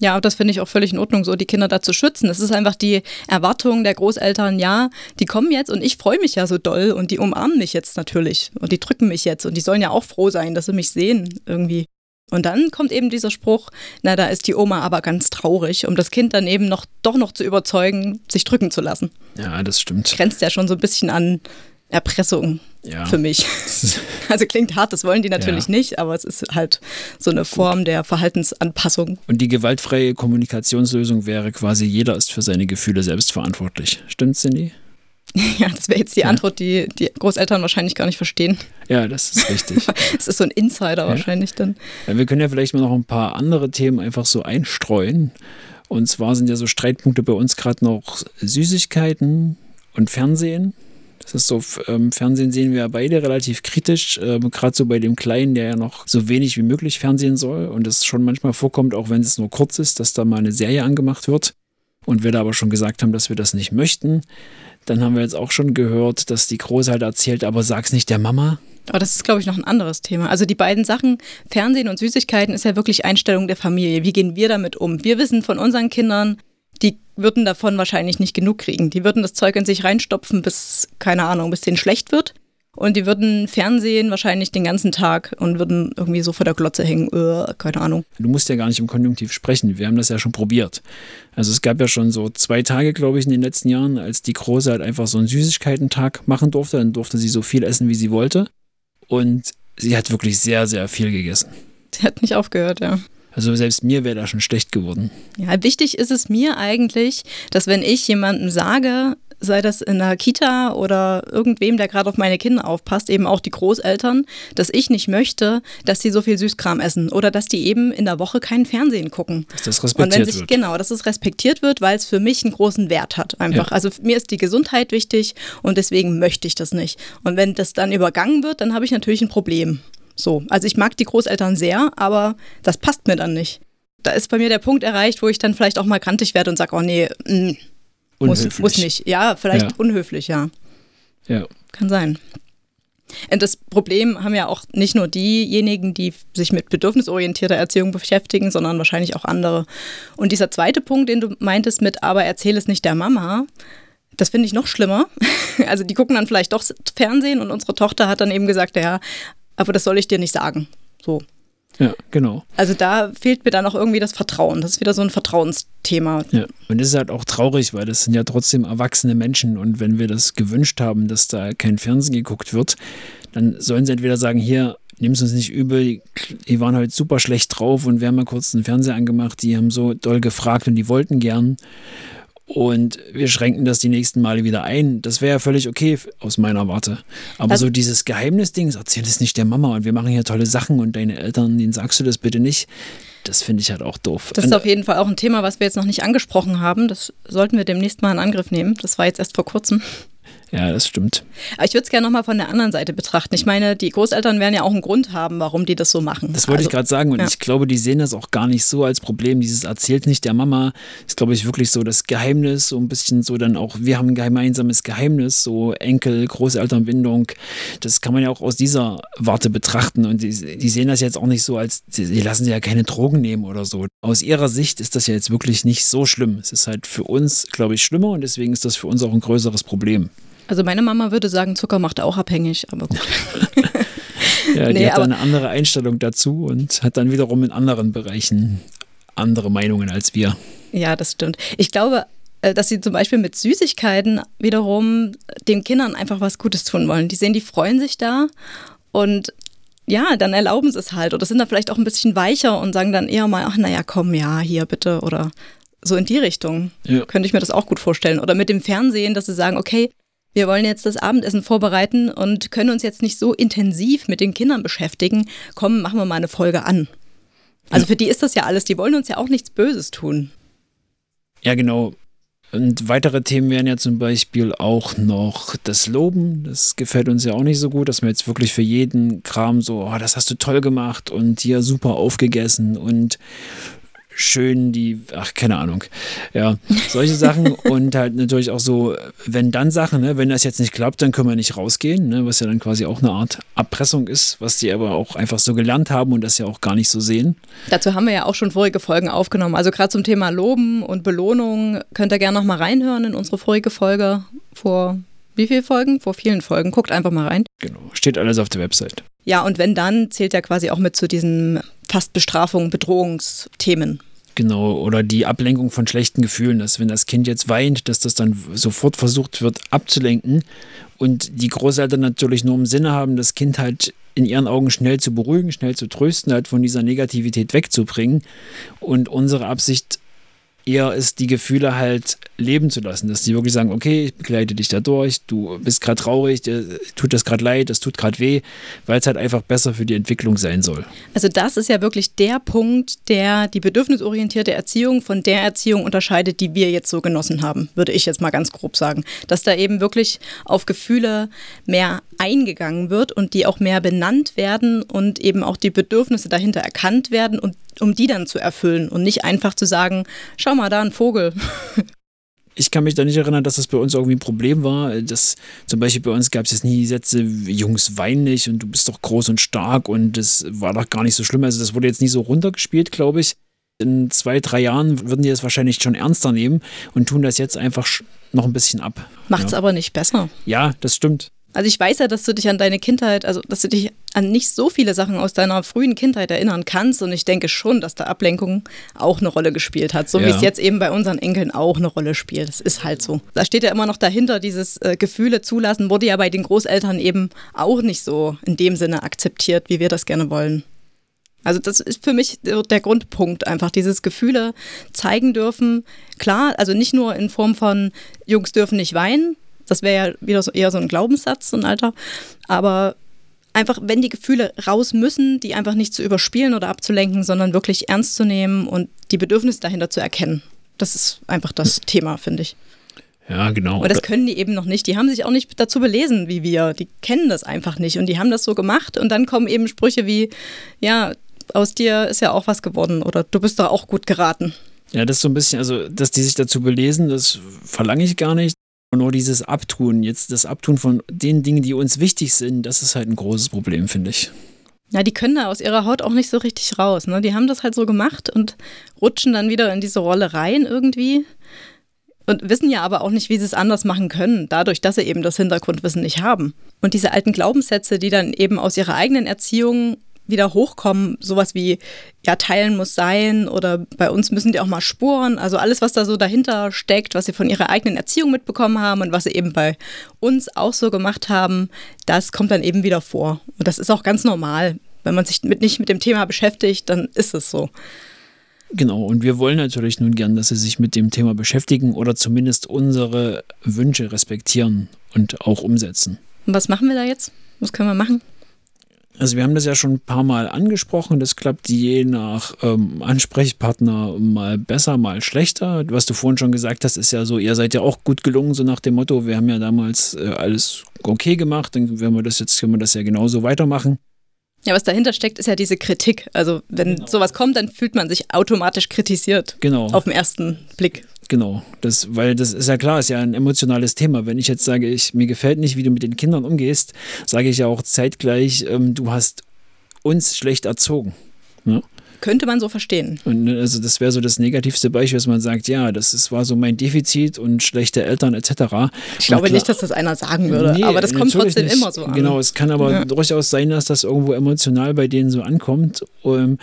Ja, das finde ich auch völlig in Ordnung, so die Kinder da zu schützen. Es ist einfach die Erwartung der Großeltern, ja, die kommen jetzt und ich freue mich ja so doll und die umarmen mich jetzt natürlich und die drücken mich jetzt und die sollen ja auch froh sein, dass sie mich sehen irgendwie. Und dann kommt eben dieser Spruch, na, da ist die Oma aber ganz traurig, um das Kind dann eben noch doch noch zu überzeugen, sich drücken zu lassen. Ja, das stimmt. Grenzt ja schon so ein bisschen an Erpressung ja. für mich. Also klingt hart, das wollen die natürlich ja. nicht, aber es ist halt so eine Form der Verhaltensanpassung. Und die gewaltfreie Kommunikationslösung wäre quasi, jeder ist für seine Gefühle selbst verantwortlich. Stimmt, Cindy? Ja, das wäre jetzt die ja. Antwort, die die Großeltern wahrscheinlich gar nicht verstehen. Ja, das ist richtig. das ist so ein Insider ja. wahrscheinlich dann. Ja, wir können ja vielleicht mal noch ein paar andere Themen einfach so einstreuen. Und zwar sind ja so Streitpunkte bei uns gerade noch Süßigkeiten und Fernsehen. Das ist so, ähm, Fernsehen sehen wir ja beide relativ kritisch, äh, gerade so bei dem Kleinen, der ja noch so wenig wie möglich Fernsehen soll und es schon manchmal vorkommt, auch wenn es nur kurz ist, dass da mal eine Serie angemacht wird und wir da aber schon gesagt haben, dass wir das nicht möchten. Dann haben wir jetzt auch schon gehört, dass die Große halt erzählt, aber sag's nicht der Mama. Aber das ist, glaube ich, noch ein anderes Thema. Also die beiden Sachen, Fernsehen und Süßigkeiten, ist ja wirklich Einstellung der Familie. Wie gehen wir damit um? Wir wissen von unseren Kindern, die würden davon wahrscheinlich nicht genug kriegen. Die würden das Zeug in sich reinstopfen, bis, keine Ahnung, bis denen schlecht wird. Und die würden Fernsehen wahrscheinlich den ganzen Tag und würden irgendwie so vor der Glotze hängen. Uh, keine Ahnung. Du musst ja gar nicht im Konjunktiv sprechen. Wir haben das ja schon probiert. Also es gab ja schon so zwei Tage, glaube ich, in den letzten Jahren, als die Große halt einfach so einen Süßigkeiten-Tag machen durfte. Dann durfte sie so viel essen, wie sie wollte. Und sie hat wirklich sehr, sehr viel gegessen. Sie hat nicht aufgehört, ja. Also selbst mir wäre da schon schlecht geworden. Ja, wichtig ist es mir eigentlich, dass wenn ich jemandem sage, sei das in der Kita oder irgendwem, der gerade auf meine Kinder aufpasst, eben auch die Großeltern, dass ich nicht möchte, dass sie so viel Süßkram essen oder dass die eben in der Woche keinen Fernsehen gucken. Dass das respektiert sich, wird. Genau, dass es respektiert wird, weil es für mich einen großen Wert hat. Einfach. Ja. Also mir ist die Gesundheit wichtig und deswegen möchte ich das nicht. Und wenn das dann übergangen wird, dann habe ich natürlich ein Problem. So, also ich mag die Großeltern sehr, aber das passt mir dann nicht. Da ist bei mir der Punkt erreicht, wo ich dann vielleicht auch mal kantig werde und sage, oh nee, mh, mm, muss, muss nicht. Ja, vielleicht ja. unhöflich, ja. Ja. Kann sein. Und das Problem haben ja auch nicht nur diejenigen, die sich mit bedürfnisorientierter Erziehung beschäftigen, sondern wahrscheinlich auch andere. Und dieser zweite Punkt, den du meintest mit, aber erzähl es nicht der Mama, das finde ich noch schlimmer. Also die gucken dann vielleicht doch Fernsehen und unsere Tochter hat dann eben gesagt, ja, aber das soll ich dir nicht sagen. So. Ja, genau. Also da fehlt mir dann auch irgendwie das Vertrauen. Das ist wieder so ein Vertrauensthema. Ja, und das ist halt auch traurig, weil das sind ja trotzdem erwachsene Menschen und wenn wir das gewünscht haben, dass da kein Fernsehen geguckt wird, dann sollen sie entweder sagen, hier, nimm es uns nicht übel, die waren halt super schlecht drauf und wir haben mal kurz den Fernseher angemacht, die haben so doll gefragt und die wollten gern und wir schränken das die nächsten Male wieder ein. Das wäre ja völlig okay aus meiner Warte. Aber also, so dieses Geheimnisding, erzähl es nicht der Mama und wir machen hier tolle Sachen und deine Eltern, denen sagst du das bitte nicht. Das finde ich halt auch doof. Das ist auf jeden Fall auch ein Thema, was wir jetzt noch nicht angesprochen haben. Das sollten wir demnächst mal in Angriff nehmen. Das war jetzt erst vor kurzem. Ja, das stimmt. Aber ich würde es gerne nochmal von der anderen Seite betrachten. Ich meine, die Großeltern werden ja auch einen Grund haben, warum die das so machen. Das wollte also, ich gerade sagen und ja. ich glaube, die sehen das auch gar nicht so als Problem. Dieses erzählt nicht der Mama, ist, glaube ich, wirklich so das Geheimnis, so ein bisschen so dann auch, wir haben ein gemeinsames Geheimnis, so Enkel, Großelternbindung. Das kann man ja auch aus dieser Warte betrachten und die, die sehen das jetzt auch nicht so als, die lassen sich ja keine Drogen nehmen oder so. Aus ihrer Sicht ist das ja jetzt wirklich nicht so schlimm. Es ist halt für uns, glaube ich, schlimmer und deswegen ist das für uns auch ein größeres Problem. Also meine Mama würde sagen, Zucker macht auch abhängig, aber gut. Ja, die nee, hat eine andere Einstellung dazu und hat dann wiederum in anderen Bereichen andere Meinungen als wir. Ja, das stimmt. Ich glaube, äh, dass sie zum Beispiel mit Süßigkeiten wiederum den Kindern einfach was Gutes tun wollen. Die sehen, die freuen sich da und ja, dann erlauben sie es halt oder sind da vielleicht auch ein bisschen weicher und sagen dann eher mal, ach naja, komm, ja, hier bitte oder so in die Richtung. Ja. Könnte ich mir das auch gut vorstellen. Oder mit dem Fernsehen, dass sie sagen, okay, wir wollen jetzt das Abendessen vorbereiten und können uns jetzt nicht so intensiv mit den Kindern beschäftigen. Komm, machen wir mal eine Folge an. Also für die ist das ja alles, die wollen uns ja auch nichts Böses tun. Ja, genau. Und weitere Themen wären ja zum Beispiel auch noch das Loben. Das gefällt uns ja auch nicht so gut, dass wir jetzt wirklich für jeden Kram so, oh, das hast du toll gemacht und hier super aufgegessen und schön die, ach, keine Ahnung. Ja, solche Sachen und halt natürlich auch so, wenn dann Sachen, ne, wenn das jetzt nicht klappt, dann können wir nicht rausgehen, ne, was ja dann quasi auch eine Art Erpressung ist, was die aber auch einfach so gelernt haben und das ja auch gar nicht so sehen. Dazu haben wir ja auch schon vorige Folgen aufgenommen. Also gerade zum Thema Loben und Belohnung könnt ihr gerne nochmal reinhören in unsere vorige Folge vor wie viele Folgen? Vor vielen Folgen. Guckt einfach mal rein. Genau, steht alles auf der Website. Ja, und wenn dann, zählt ja quasi auch mit zu diesen fast Bestrafung, Bedrohungsthemen. Genau, oder die Ablenkung von schlechten Gefühlen, dass wenn das Kind jetzt weint, dass das dann sofort versucht wird abzulenken und die Großeltern natürlich nur im Sinne haben, das Kind halt in ihren Augen schnell zu beruhigen, schnell zu trösten, halt von dieser Negativität wegzubringen. Und unsere Absicht eher ist, die Gefühle halt leben zu lassen, dass die wirklich sagen, okay, ich begleite dich da durch, du bist gerade traurig, dir tut das gerade leid, das tut gerade weh, weil es halt einfach besser für die Entwicklung sein soll. Also das ist ja wirklich der Punkt, der die bedürfnisorientierte Erziehung von der Erziehung unterscheidet, die wir jetzt so genossen haben, würde ich jetzt mal ganz grob sagen, dass da eben wirklich auf Gefühle mehr eingegangen wird und die auch mehr benannt werden und eben auch die Bedürfnisse dahinter erkannt werden und um die dann zu erfüllen und nicht einfach zu sagen, schau mal, da ein Vogel. Ich kann mich da nicht erinnern, dass das bei uns irgendwie ein Problem war. Das, zum Beispiel bei uns gab es jetzt nie Sätze, Jungs, wein nicht und du bist doch groß und stark und das war doch gar nicht so schlimm. Also das wurde jetzt nie so runtergespielt, glaube ich. In zwei, drei Jahren würden die das wahrscheinlich schon ernster nehmen und tun das jetzt einfach noch ein bisschen ab. Macht's ja. aber nicht besser. Ja, das stimmt. Also ich weiß ja, dass du dich an deine Kindheit, also dass du dich an nicht so viele Sachen aus deiner frühen Kindheit erinnern kannst. Und ich denke schon, dass da Ablenkung auch eine Rolle gespielt hat. So ja. wie es jetzt eben bei unseren Enkeln auch eine Rolle spielt. Das ist halt so. Da steht ja immer noch dahinter, dieses äh, Gefühle zulassen, wurde ja bei den Großeltern eben auch nicht so in dem Sinne akzeptiert, wie wir das gerne wollen. Also das ist für mich der Grundpunkt einfach, dieses Gefühle zeigen dürfen. Klar, also nicht nur in Form von Jungs dürfen nicht weinen, das wäre ja wieder so eher so ein Glaubenssatz, so ein alter. Aber einfach, wenn die Gefühle raus müssen, die einfach nicht zu überspielen oder abzulenken, sondern wirklich ernst zu nehmen und die Bedürfnisse dahinter zu erkennen. Das ist einfach das Thema, finde ich. Ja, genau. Und das können die eben noch nicht. Die haben sich auch nicht dazu belesen wie wir. Die kennen das einfach nicht und die haben das so gemacht und dann kommen eben Sprüche wie, ja, aus dir ist ja auch was geworden oder du bist doch auch gut geraten. Ja, das ist so ein bisschen, also, dass die sich dazu belesen, das verlange ich gar nicht. Nur dieses Abtun, jetzt das Abtun von den Dingen, die uns wichtig sind, das ist halt ein großes Problem, finde ich. Ja, die können da aus ihrer Haut auch nicht so richtig raus. Ne? Die haben das halt so gemacht und rutschen dann wieder in diese Rolle rein irgendwie. Und wissen ja aber auch nicht, wie sie es anders machen können, dadurch, dass sie eben das Hintergrundwissen nicht haben. Und diese alten Glaubenssätze, die dann eben aus ihrer eigenen Erziehung wieder hochkommen, sowas wie, ja, teilen muss sein oder bei uns müssen die auch mal spuren. Also alles, was da so dahinter steckt, was sie von ihrer eigenen Erziehung mitbekommen haben und was sie eben bei uns auch so gemacht haben, das kommt dann eben wieder vor. Und das ist auch ganz normal. Wenn man sich mit, nicht mit dem Thema beschäftigt, dann ist es so. Genau, und wir wollen natürlich nun gern, dass sie sich mit dem Thema beschäftigen oder zumindest unsere Wünsche respektieren und auch umsetzen. Und was machen wir da jetzt? Was können wir machen? Also wir haben das ja schon ein paar Mal angesprochen. Das klappt je nach ähm, Ansprechpartner mal besser, mal schlechter. Was du vorhin schon gesagt hast, ist ja so, ihr seid ja auch gut gelungen, so nach dem Motto, wir haben ja damals äh, alles okay gemacht, dann werden wir das jetzt, können wir das ja genauso weitermachen. Ja, was dahinter steckt, ist ja diese Kritik. Also wenn genau. sowas kommt, dann fühlt man sich automatisch kritisiert. Genau. Auf den ersten Blick. Genau, das, weil das ist ja klar, ist ja ein emotionales Thema. Wenn ich jetzt sage, ich, mir gefällt nicht, wie du mit den Kindern umgehst, sage ich ja auch zeitgleich, ähm, du hast uns schlecht erzogen. Ne? Könnte man so verstehen. Und ne, also das wäre so das negativste Beispiel, dass man sagt, ja, das ist, war so mein Defizit und schlechte Eltern etc. Ich glaube klar, nicht, dass das einer sagen würde, nee, aber das kommt trotzdem nicht. immer so an. Genau, es kann aber ja. durchaus sein, dass das irgendwo emotional bei denen so ankommt, um,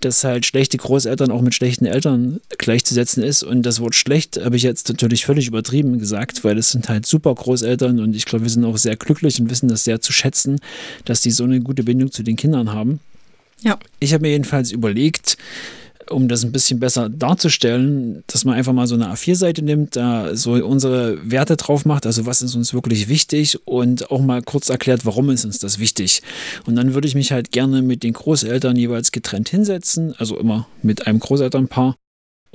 dass halt schlechte Großeltern auch mit schlechten Eltern gleichzusetzen ist. Und das Wort schlecht habe ich jetzt natürlich völlig übertrieben gesagt, weil es sind halt super Großeltern und ich glaube, wir sind auch sehr glücklich und wissen das sehr zu schätzen, dass die so eine gute Bindung zu den Kindern haben. Ja. Ich habe mir jedenfalls überlegt, um das ein bisschen besser darzustellen, dass man einfach mal so eine A4-Seite nimmt, da so unsere Werte drauf macht, also was ist uns wirklich wichtig und auch mal kurz erklärt, warum ist uns das wichtig. Und dann würde ich mich halt gerne mit den Großeltern jeweils getrennt hinsetzen, also immer mit einem Großelternpaar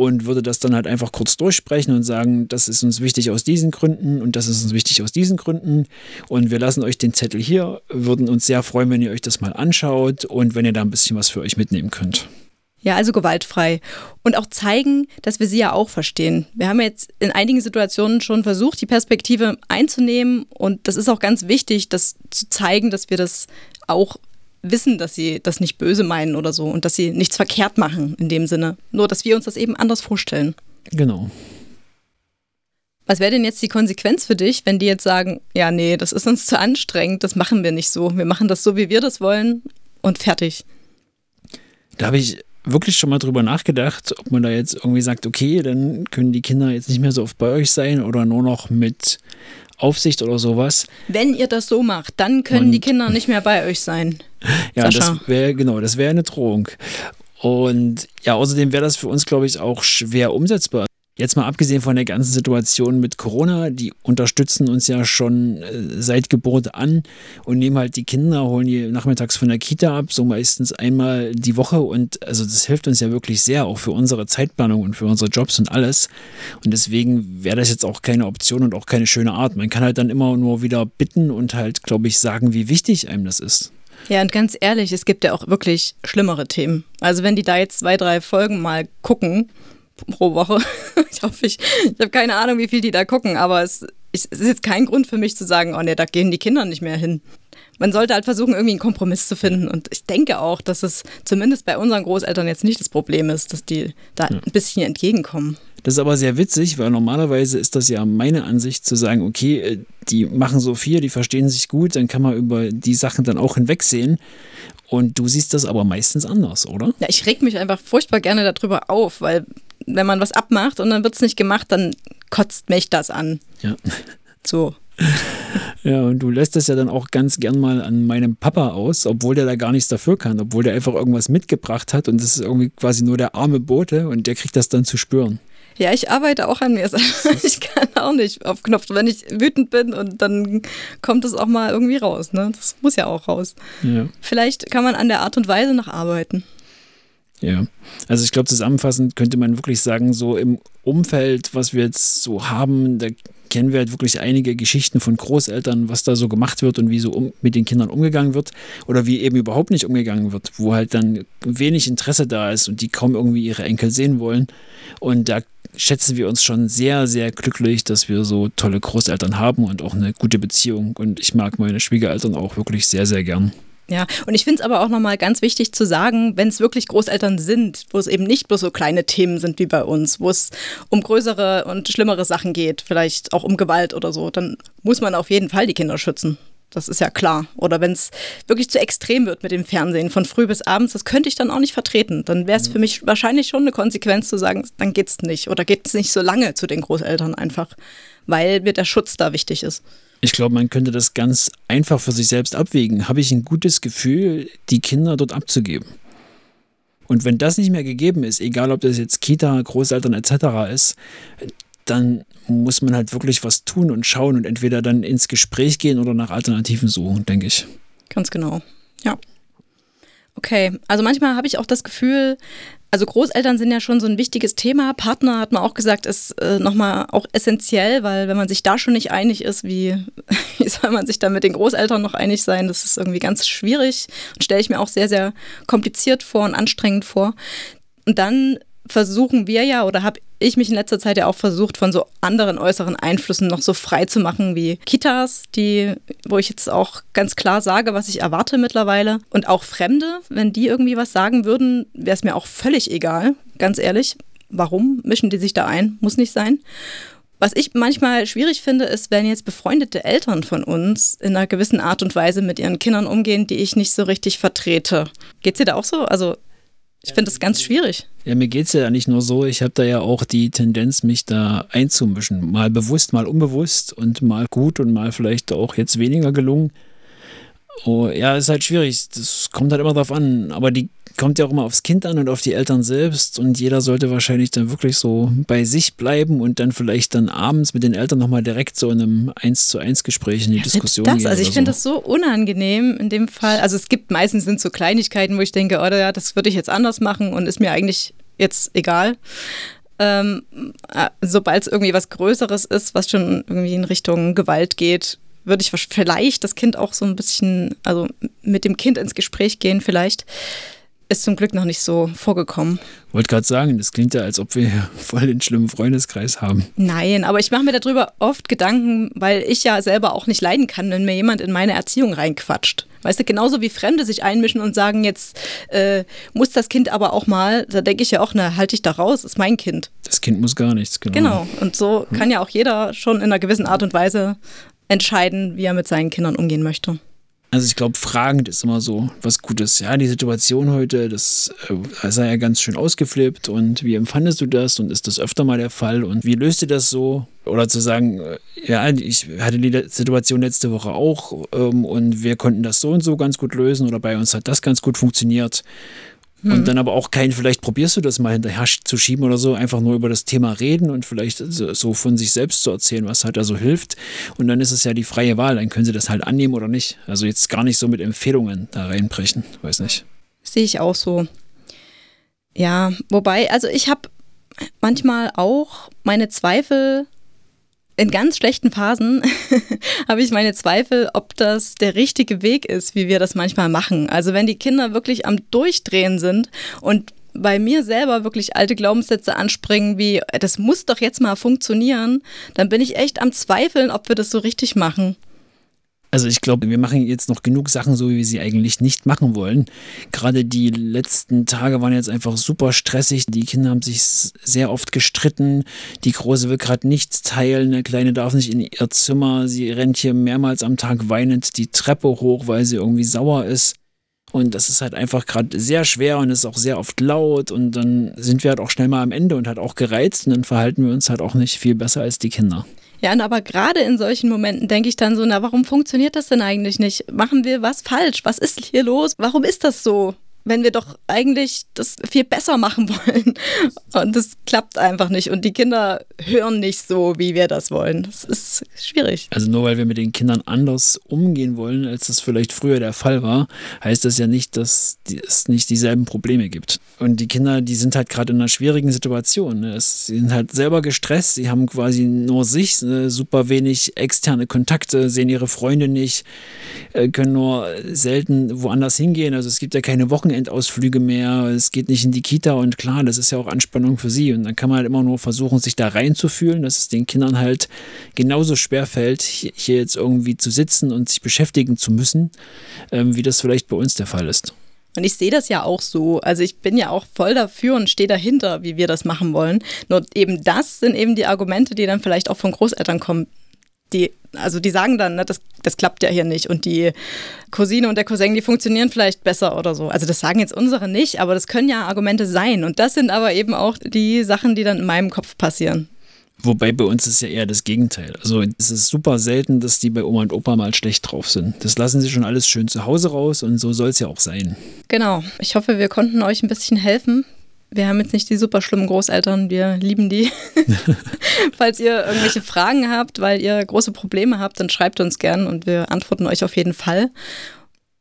und würde das dann halt einfach kurz durchsprechen und sagen, das ist uns wichtig aus diesen Gründen und das ist uns wichtig aus diesen Gründen und wir lassen euch den Zettel hier, würden uns sehr freuen, wenn ihr euch das mal anschaut und wenn ihr da ein bisschen was für euch mitnehmen könnt. Ja, also gewaltfrei. Und auch zeigen, dass wir sie ja auch verstehen. Wir haben jetzt in einigen Situationen schon versucht, die Perspektive einzunehmen. Und das ist auch ganz wichtig, das zu zeigen, dass wir das auch wissen, dass sie das nicht böse meinen oder so und dass sie nichts verkehrt machen in dem Sinne. Nur, dass wir uns das eben anders vorstellen. Genau. Was wäre denn jetzt die Konsequenz für dich, wenn die jetzt sagen, ja, nee, das ist uns zu anstrengend, das machen wir nicht so. Wir machen das so, wie wir das wollen und fertig. Da habe ich wirklich schon mal drüber nachgedacht, ob man da jetzt irgendwie sagt, okay, dann können die Kinder jetzt nicht mehr so oft bei euch sein oder nur noch mit Aufsicht oder sowas. Wenn ihr das so macht, dann können und, die Kinder nicht mehr bei euch sein. Ja, Sascha. das wäre genau, das wäre eine Drohung. Und ja, außerdem wäre das für uns, glaube ich, auch schwer umsetzbar. Jetzt mal abgesehen von der ganzen Situation mit Corona, die unterstützen uns ja schon äh, seit Geburt an und nehmen halt die Kinder, holen die nachmittags von der Kita ab, so meistens einmal die Woche. Und also das hilft uns ja wirklich sehr, auch für unsere Zeitplanung und für unsere Jobs und alles. Und deswegen wäre das jetzt auch keine Option und auch keine schöne Art. Man kann halt dann immer nur wieder bitten und halt, glaube ich, sagen, wie wichtig einem das ist. Ja, und ganz ehrlich, es gibt ja auch wirklich schlimmere Themen. Also wenn die da jetzt zwei, drei Folgen mal gucken, pro Woche. ich hoffe, ich, ich habe keine Ahnung, wie viel die da gucken, aber es, es ist jetzt kein Grund für mich zu sagen, oh ne, da gehen die Kinder nicht mehr hin. Man sollte halt versuchen, irgendwie einen Kompromiss zu finden. Und ich denke auch, dass es zumindest bei unseren Großeltern jetzt nicht das Problem ist, dass die da ja. ein bisschen entgegenkommen. Das ist aber sehr witzig, weil normalerweise ist das ja meine Ansicht zu sagen, okay, äh, die machen so viel, die verstehen sich gut, dann kann man über die Sachen dann auch hinwegsehen. Und du siehst das aber meistens anders, oder? Ja, ich reg mich einfach furchtbar gerne darüber auf, weil wenn man was abmacht und dann wird es nicht gemacht, dann kotzt mich das an. Ja. So. Ja, und du lässt es ja dann auch ganz gern mal an meinem Papa aus, obwohl der da gar nichts dafür kann, obwohl der einfach irgendwas mitgebracht hat und das ist irgendwie quasi nur der arme Bote und der kriegt das dann zu spüren. Ja, ich arbeite auch an mir. Ich kann auch nicht auf Knopf, wenn ich wütend bin und dann kommt es auch mal irgendwie raus. Ne? Das muss ja auch raus. Ja. Vielleicht kann man an der Art und Weise noch arbeiten. Ja, also ich glaube, zusammenfassend könnte man wirklich sagen, so im Umfeld, was wir jetzt so haben, da kennen wir halt wirklich einige Geschichten von Großeltern, was da so gemacht wird und wie so um, mit den Kindern umgegangen wird oder wie eben überhaupt nicht umgegangen wird, wo halt dann wenig Interesse da ist und die kaum irgendwie ihre Enkel sehen wollen. Und da schätzen wir uns schon sehr, sehr glücklich, dass wir so tolle Großeltern haben und auch eine gute Beziehung. Und ich mag meine Schwiegereltern auch wirklich sehr, sehr gern. Ja, und ich finde es aber auch nochmal ganz wichtig zu sagen, wenn es wirklich Großeltern sind, wo es eben nicht bloß so kleine Themen sind wie bei uns, wo es um größere und schlimmere Sachen geht, vielleicht auch um Gewalt oder so, dann muss man auf jeden Fall die Kinder schützen. Das ist ja klar. Oder wenn es wirklich zu extrem wird mit dem Fernsehen von früh bis abends, das könnte ich dann auch nicht vertreten. Dann wäre es für mich wahrscheinlich schon eine Konsequenz zu sagen, dann geht es nicht. Oder geht es nicht so lange zu den Großeltern einfach, weil mir der Schutz da wichtig ist. Ich glaube, man könnte das ganz einfach für sich selbst abwägen. Habe ich ein gutes Gefühl, die Kinder dort abzugeben? Und wenn das nicht mehr gegeben ist, egal ob das jetzt Kita, Großeltern etc. ist, dann muss man halt wirklich was tun und schauen und entweder dann ins Gespräch gehen oder nach Alternativen suchen, denke ich. Ganz genau. Ja. Okay, also manchmal habe ich auch das Gefühl, also Großeltern sind ja schon so ein wichtiges Thema. Partner hat man auch gesagt, ist äh, nochmal auch essentiell, weil wenn man sich da schon nicht einig ist, wie, wie soll man sich dann mit den Großeltern noch einig sein? Das ist irgendwie ganz schwierig und stelle ich mir auch sehr, sehr kompliziert vor und anstrengend vor. Und dann versuchen wir ja oder habe ich mich in letzter Zeit ja auch versucht, von so anderen äußeren Einflüssen noch so frei zu machen wie Kitas, die, wo ich jetzt auch ganz klar sage, was ich erwarte mittlerweile. Und auch Fremde, wenn die irgendwie was sagen würden, wäre es mir auch völlig egal, ganz ehrlich. Warum mischen die sich da ein? Muss nicht sein. Was ich manchmal schwierig finde, ist, wenn jetzt befreundete Eltern von uns in einer gewissen Art und Weise mit ihren Kindern umgehen, die ich nicht so richtig vertrete. Geht's dir da auch so? Also ich finde das ganz schwierig. Ja, mir geht es ja nicht nur so. Ich habe da ja auch die Tendenz, mich da einzumischen. Mal bewusst, mal unbewusst und mal gut und mal vielleicht auch jetzt weniger gelungen. Oh, ja, ist halt schwierig. Das kommt halt immer drauf an. Aber die kommt ja auch immer aufs Kind an und auf die Eltern selbst. Und jeder sollte wahrscheinlich dann wirklich so bei sich bleiben und dann vielleicht dann abends mit den Eltern nochmal direkt so in einem 1 zu 1 Gespräch in die ja, Diskussion das, gehen. Also ich so. finde das so unangenehm in dem Fall. Also es gibt meistens sind so Kleinigkeiten, wo ich denke, oh ja, das würde ich jetzt anders machen und ist mir eigentlich jetzt egal. Ähm, äh, Sobald es irgendwie was Größeres ist, was schon irgendwie in Richtung Gewalt geht, würde ich vielleicht das Kind auch so ein bisschen, also mit dem Kind ins Gespräch gehen, vielleicht. Ist zum Glück noch nicht so vorgekommen. Wollte gerade sagen, das klingt ja, als ob wir voll den schlimmen Freundeskreis haben. Nein, aber ich mache mir darüber oft Gedanken, weil ich ja selber auch nicht leiden kann, wenn mir jemand in meine Erziehung reinquatscht. Weißt du, genauso wie Fremde sich einmischen und sagen, jetzt äh, muss das Kind aber auch mal, da denke ich ja auch, na, halte ich da raus, ist mein Kind. Das Kind muss gar nichts, genau. Genau, und so hm. kann ja auch jeder schon in einer gewissen Art und Weise entscheiden, wie er mit seinen Kindern umgehen möchte. Also ich glaube, fragend ist immer so was Gutes. Ja, die Situation heute, das äh, sei ja ganz schön ausgeflippt und wie empfandest du das und ist das öfter mal der Fall und wie löst ihr das so? Oder zu sagen, äh, ja, ich hatte die Situation letzte Woche auch ähm, und wir konnten das so und so ganz gut lösen oder bei uns hat das ganz gut funktioniert. Und hm. dann aber auch kein, vielleicht probierst du das mal hinterher zu schieben oder so, einfach nur über das Thema reden und vielleicht so von sich selbst zu erzählen, was halt da so hilft. Und dann ist es ja die freie Wahl, dann können sie das halt annehmen oder nicht. Also jetzt gar nicht so mit Empfehlungen da reinbrechen, weiß nicht. Sehe ich auch so. Ja, wobei, also ich habe manchmal auch meine Zweifel, in ganz schlechten Phasen habe ich meine Zweifel, ob das der richtige Weg ist, wie wir das manchmal machen. Also wenn die Kinder wirklich am Durchdrehen sind und bei mir selber wirklich alte Glaubenssätze anspringen, wie das muss doch jetzt mal funktionieren, dann bin ich echt am Zweifeln, ob wir das so richtig machen. Also ich glaube, wir machen jetzt noch genug Sachen so, wie wir sie eigentlich nicht machen wollen. Gerade die letzten Tage waren jetzt einfach super stressig. Die Kinder haben sich sehr oft gestritten. Die Große will gerade nichts teilen. Der Kleine darf nicht in ihr Zimmer. Sie rennt hier mehrmals am Tag weinend die Treppe hoch, weil sie irgendwie sauer ist. Und das ist halt einfach gerade sehr schwer und ist auch sehr oft laut. Und dann sind wir halt auch schnell mal am Ende und halt auch gereizt. Und dann verhalten wir uns halt auch nicht viel besser als die Kinder. Ja, aber gerade in solchen Momenten denke ich dann so, na, warum funktioniert das denn eigentlich nicht? Machen wir was falsch? Was ist hier los? Warum ist das so? Wenn wir doch eigentlich das viel besser machen wollen. Und das klappt einfach nicht. Und die Kinder hören nicht so, wie wir das wollen. Das ist schwierig. Also nur weil wir mit den Kindern anders umgehen wollen, als das vielleicht früher der Fall war, heißt das ja nicht, dass es nicht dieselben Probleme gibt. Und die Kinder, die sind halt gerade in einer schwierigen Situation. Ne? Sie sind halt selber gestresst, sie haben quasi nur sich, ne? super wenig externe Kontakte, sehen ihre Freunde nicht, äh, können nur selten woanders hingehen. Also es gibt ja keine Wochen Wochenendausflüge mehr, es geht nicht in die Kita und klar, das ist ja auch Anspannung für sie. Und dann kann man halt immer nur versuchen, sich da reinzufühlen, dass es den Kindern halt genauso schwer fällt, hier jetzt irgendwie zu sitzen und sich beschäftigen zu müssen, ähm, wie das vielleicht bei uns der Fall ist. Und ich sehe das ja auch so. Also ich bin ja auch voll dafür und stehe dahinter, wie wir das machen wollen. Nur eben das sind eben die Argumente, die dann vielleicht auch von Großeltern kommen die, also die sagen dann, ne, das, das klappt ja hier nicht und die Cousine und der Cousin, die funktionieren vielleicht besser oder so. Also das sagen jetzt unsere nicht, aber das können ja Argumente sein. Und das sind aber eben auch die Sachen, die dann in meinem Kopf passieren. Wobei bei uns ist ja eher das Gegenteil. Also es ist super selten, dass die bei Oma und Opa mal schlecht drauf sind. Das lassen sie schon alles schön zu Hause raus und so soll es ja auch sein. Genau. Ich hoffe, wir konnten euch ein bisschen helfen wir haben jetzt nicht die super schlimmen Großeltern, wir lieben die. Falls ihr irgendwelche Fragen habt, weil ihr große Probleme habt, dann schreibt uns gern und wir antworten euch auf jeden Fall.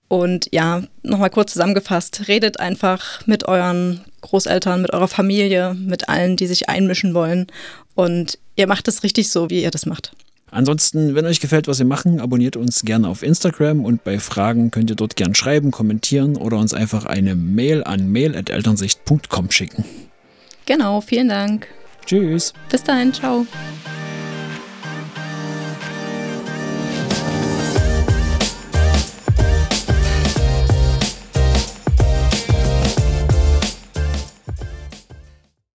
Und ja, nochmal kurz zusammengefasst, redet einfach mit euren Großeltern, mit eurer Familie, mit allen, die sich einmischen wollen. Und ihr macht es richtig so, wie ihr das macht. Ansonsten, wenn euch gefällt, was wir machen, abonniert uns gerne auf Instagram und bei Fragen könnt ihr dort gerne schreiben, kommentieren oder uns einfach eine Mail an mail.elternsicht.com schicken. Genau, vielen Dank. Tschüss. Bis dahin, ciao.